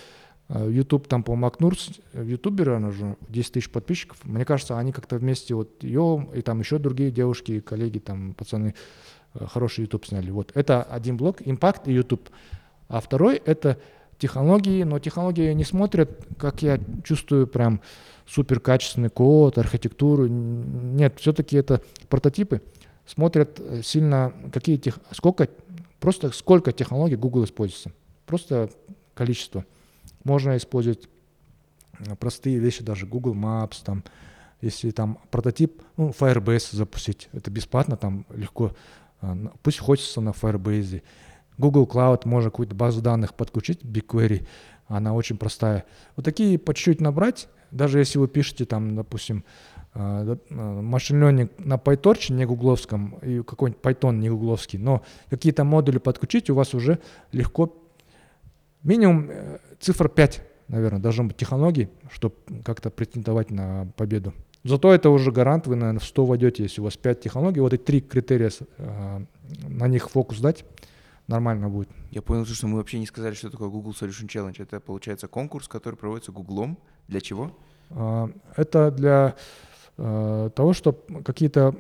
э, YouTube, там, по-моему, Акнурс, в ютубере она же 10 тысяч подписчиков. Мне кажется, они как-то вместе, вот ее и там еще другие девушки, коллеги, там, пацаны, э, хороший YouTube сняли. Вот это один блок, импакт и YouTube. А второй это технологии, но технологии не смотрят, как я чувствую, прям супер качественный код, архитектуру. Нет, все-таки это прототипы. Смотрят э, сильно, какие тех, сколько, просто сколько технологий Google используется. Просто количество. Можно использовать э, простые вещи, даже Google Maps, там, если там прототип, ну, Firebase запустить, это бесплатно, там легко, э, пусть хочется на Firebase. Google Cloud можно какую-то базу данных подключить, BigQuery, она очень простая. Вот такие по чуть-чуть набрать, даже если вы пишете там, допустим, машин learning на PyTorch, не гугловском, и какой-нибудь Python не гугловский, но какие-то модули подключить, у вас уже легко, минимум э, цифра 5, наверное, должно быть технологий, чтобы как-то претендовать на победу. Зато это уже гарант, вы, наверное, в 100 войдете, если у вас 5 технологий, вот эти три критерия, на них фокус дать, нормально будет. Я понял, что мы вообще не сказали, что такое Google Solution Challenge. Это, получается, конкурс, который проводится Гуглом. Для чего? А, это для того, чтобы какие-то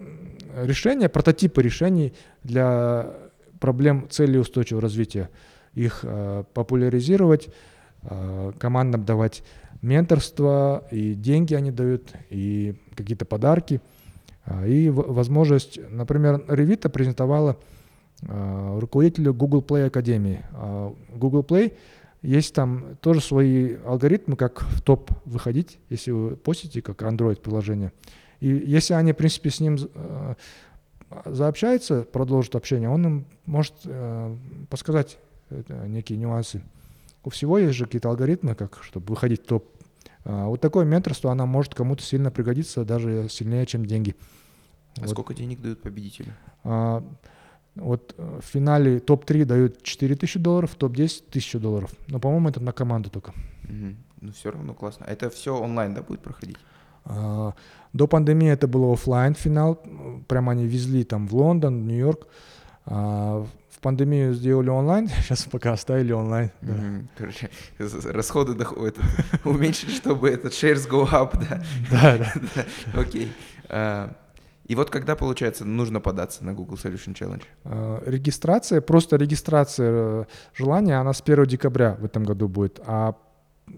решения, прототипы решений для проблем цели устойчивого развития, их э, популяризировать, э, командам давать менторство, и деньги они дают, и какие-то подарки, и возможность, например, Revita презентовала Э, руководителю Google Play Академии. Google Play есть там тоже свои алгоритмы, как в топ выходить, если вы постите, как Android приложение. И если они, в принципе, с ним э, заобщаются, продолжат общение, он им может э, подсказать некие нюансы. У всего есть же какие-то алгоритмы, как чтобы выходить в топ. А вот такое менторство, она может кому-то сильно пригодиться, даже сильнее, чем деньги. А вот. сколько денег дают победителю? А, вот э, в финале топ-3 дают 4 тысячи долларов, топ-10 тысячу долларов. Но, по-моему, это на команду только. Угу. Ну, все равно классно. А это все онлайн, да, будет проходить? А, до пандемии это было офлайн финал. Прямо они везли там в Лондон, в Нью-Йорк. А, в пандемию сделали онлайн, сейчас пока оставили онлайн. Да. Мгм. Короче, расходы доходят. Уменьшить, чтобы этот shares go up, да? Да, да. Да, Окей. И вот когда, получается, нужно податься на Google Solution Challenge? Э, Регистрация, просто регистрация э, желания, она с 1 декабря в этом году будет. А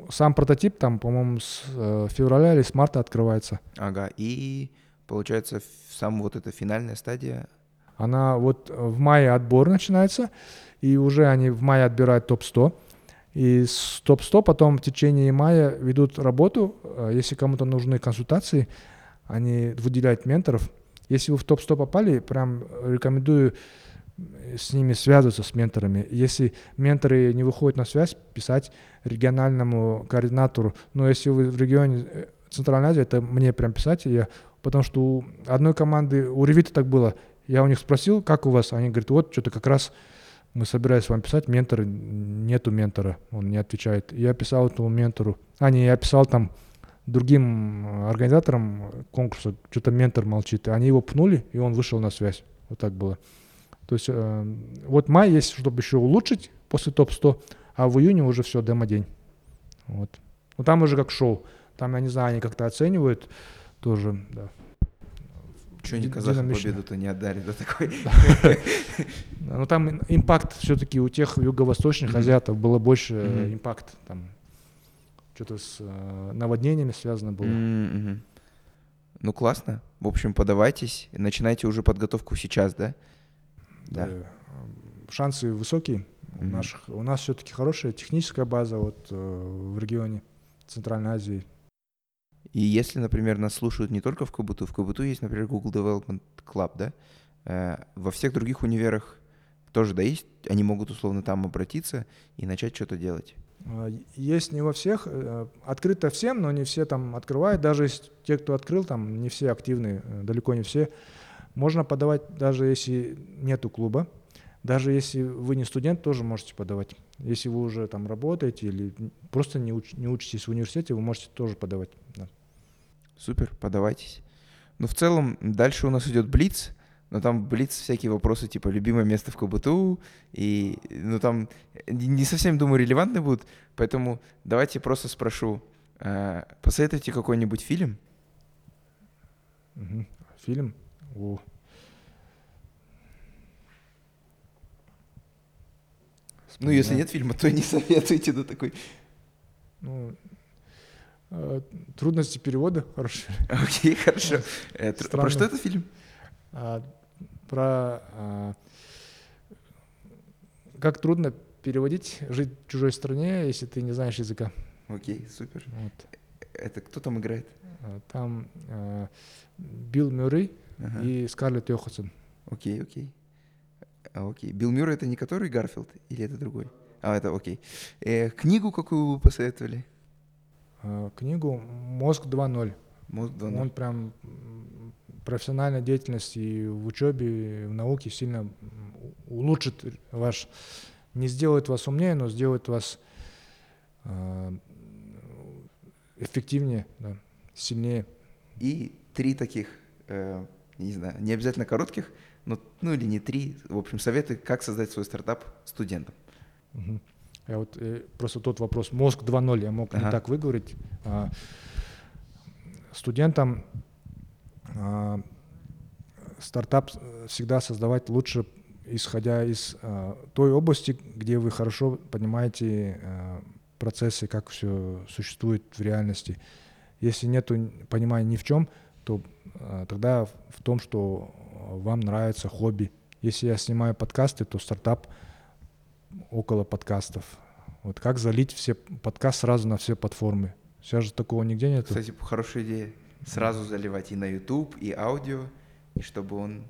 сам прототип там, по-моему, с э, февраля или с марта открывается. Ага. И, получается, сам вот эта финальная стадия. Она вот в мае отбор начинается, и уже они в мае отбирают топ-100. И с топ-100 потом в течение мая ведут работу. Если кому-то нужны консультации, они выделяют менторов. Если вы в топ-100 попали, прям рекомендую э, с ними связываться, с менторами. Если менторы не выходят на связь, писать региональному координатору. Но если вы в регионе э, Центральной Азии, это мне прям писать. Я, потому что у одной команды, у Ревита так было. Я у них спросил, как у вас? Они говорят, вот что-то как раз мы собирались вам писать, ментор, нету ментора, он не отвечает. Я писал этому ментору, а не, я писал там другим э, организаторам конкурса, что-то ментор молчит. Они его пнули, и он вышел на связь. Вот так было. То есть э, вот май есть, чтобы еще улучшить после топ-100, а в июне уже все, демо-день. Вот. Ну там уже как шоу. Там, я не знаю, они как-то оценивают тоже, да. Что они Ди- казахам победу-то не отдали, да, такой? Но там импакт все-таки у тех юго-восточных азиатов было больше э, импакт. Там что-то с э, наводнениями связано было. Мгм. Ну, классно. В общем, подавайтесь. Начинайте уже подготовку сейчас, да? Да. Э, Шансы высокие. У, Мгм. наших, у нас все-таки хорошая техническая база вот, э, в регионе Центральной Азии. И если, например, нас слушают не только в КБТУ, в КБТУ есть, например, Google Development Club, да? Э, Во всех других универах тоже, да, есть? Они могут условно там обратиться и начать что-то делать. А, Есть не во всех, э, открыто всем, но не все там открывают. Даже те, кто открыл, там не все активны, э, далеко не все. Можно подавать, даже если нету клуба. Даже если вы не студент, тоже можете подавать. Если вы уже там работаете или просто не, уч- не учитесь в университете, вы можете тоже подавать. да. Супер, подавайтесь. Ну, в целом, дальше у нас идет Блиц, но там Блиц всякие вопросы, типа, любимое место в КБТУ, и, ну, там не совсем, думаю, релевантны будут, поэтому давайте просто спрошу, э, посоветуйте какой-нибудь фильм. Фильм. О. ну, если нет фильма, то не советуйте, да, такой, Ну, э, трудности перевода хорошие. окей, хорошо. Э, тр- Про что этот фильм? А, про а, как трудно переводить, жить в чужой стране, если ты не знаешь языка. Окей, супер. Вот. Это кто там играет? А, Там а, Билл Мюррей Ага. и Скарлетт Йоханссон. Окей, окей. А, окей. Билл Мюррей это не который Гарфилд или это другой? А, это окей. Э, книгу какую вы посоветовали? А, Книгу «Мозг 2.0». Мозг 2.0. Он прям профессиональная деятельность и в учебе, и в науке сильно улучшит ваш, не сделает вас умнее, но сделает вас а, эффективнее, да, сильнее. И три таких, э, не знаю, не обязательно коротких, но, ну или не три, в общем, советы, как создать свой стартап студентам. Мгм. Я вот э, просто тот вопрос мозг 2.0 я мог Ага. не так выговорить. А, студентам стартап э, всегда создавать лучше, исходя из а, той области, где вы хорошо понимаете а, процессы, как все существует в реальности. Если нет понимания ни в чем, то а, тогда в том, что а, вам нравится хобби. Если я снимаю подкасты, то стартап около подкастов. Вот как залить все подкаст сразу на все платформы. Сейчас же такого нигде нет. Кстати, хорошая идея. Сразу заливать и на YouTube, и аудио, и чтобы он...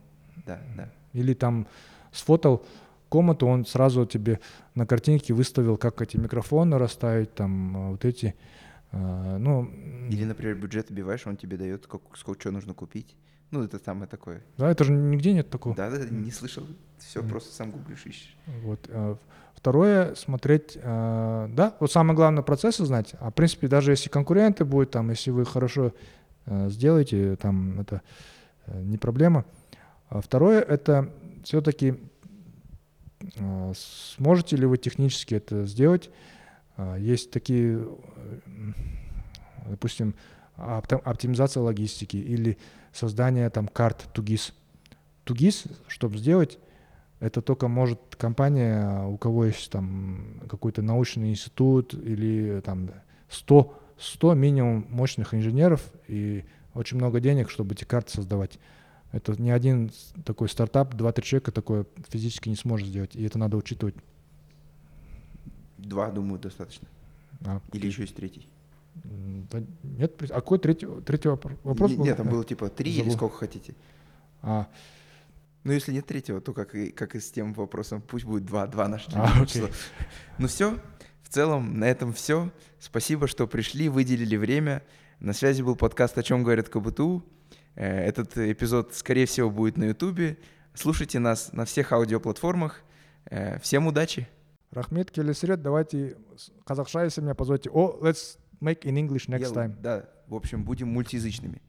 Да, да. Или там сфотал комнату, он сразу тебе на картинке выставил, как эти микрофоны расставить, там а, вот эти. а, Ну, Или, например, бюджет убиваешь, он тебе дает, как, сколько что нужно купить. Ну, это самое такое. да, это же нигде нет такого. Да, да, не слышал. Все, Мгм. просто сам гуглишь, ищешь. Вот. а, Второе, смотреть, да, вот самое главное процессы знать. А в принципе, даже если конкуренты будут, там, если вы хорошо а, сделаете, там, это э, не проблема. А второе, это все-таки а, сможете ли вы технически это сделать? А, есть такие, э, допустим, оптимизация логистики или создание там карт Тугис. Тугис, чтобы сделать, это только может компания, у кого есть там какой-то научный институт или там 100, 100 минимум мощных инженеров и очень много денег, чтобы эти карты создавать. Это ни один такой стартап, два-три человека такое физически не сможет сделать, и это надо учитывать. Два, думаю, достаточно. А, Или еще есть третий? Да нет, а какой третий, третий вопрос был? Нет, там было типа три Забыл. или сколько хотите. А. Ну, если нет третьего, то как и, как и с тем вопросом, пусть будет два, два наших а, числа. Ну все, в целом на этом все. Спасибо, что пришли, выделили время. На связи был подкаст «О чем говорят КБТУ». Э, этот эпизод, скорее всего, будет на Ютубе. Слушайте нас на всех аудиоплатформах. Э, всем удачи! Рахмет, келесі давайте қазақша, если меня позволите. О, let's make in English next time. Да, в общем, будем мультиязычными.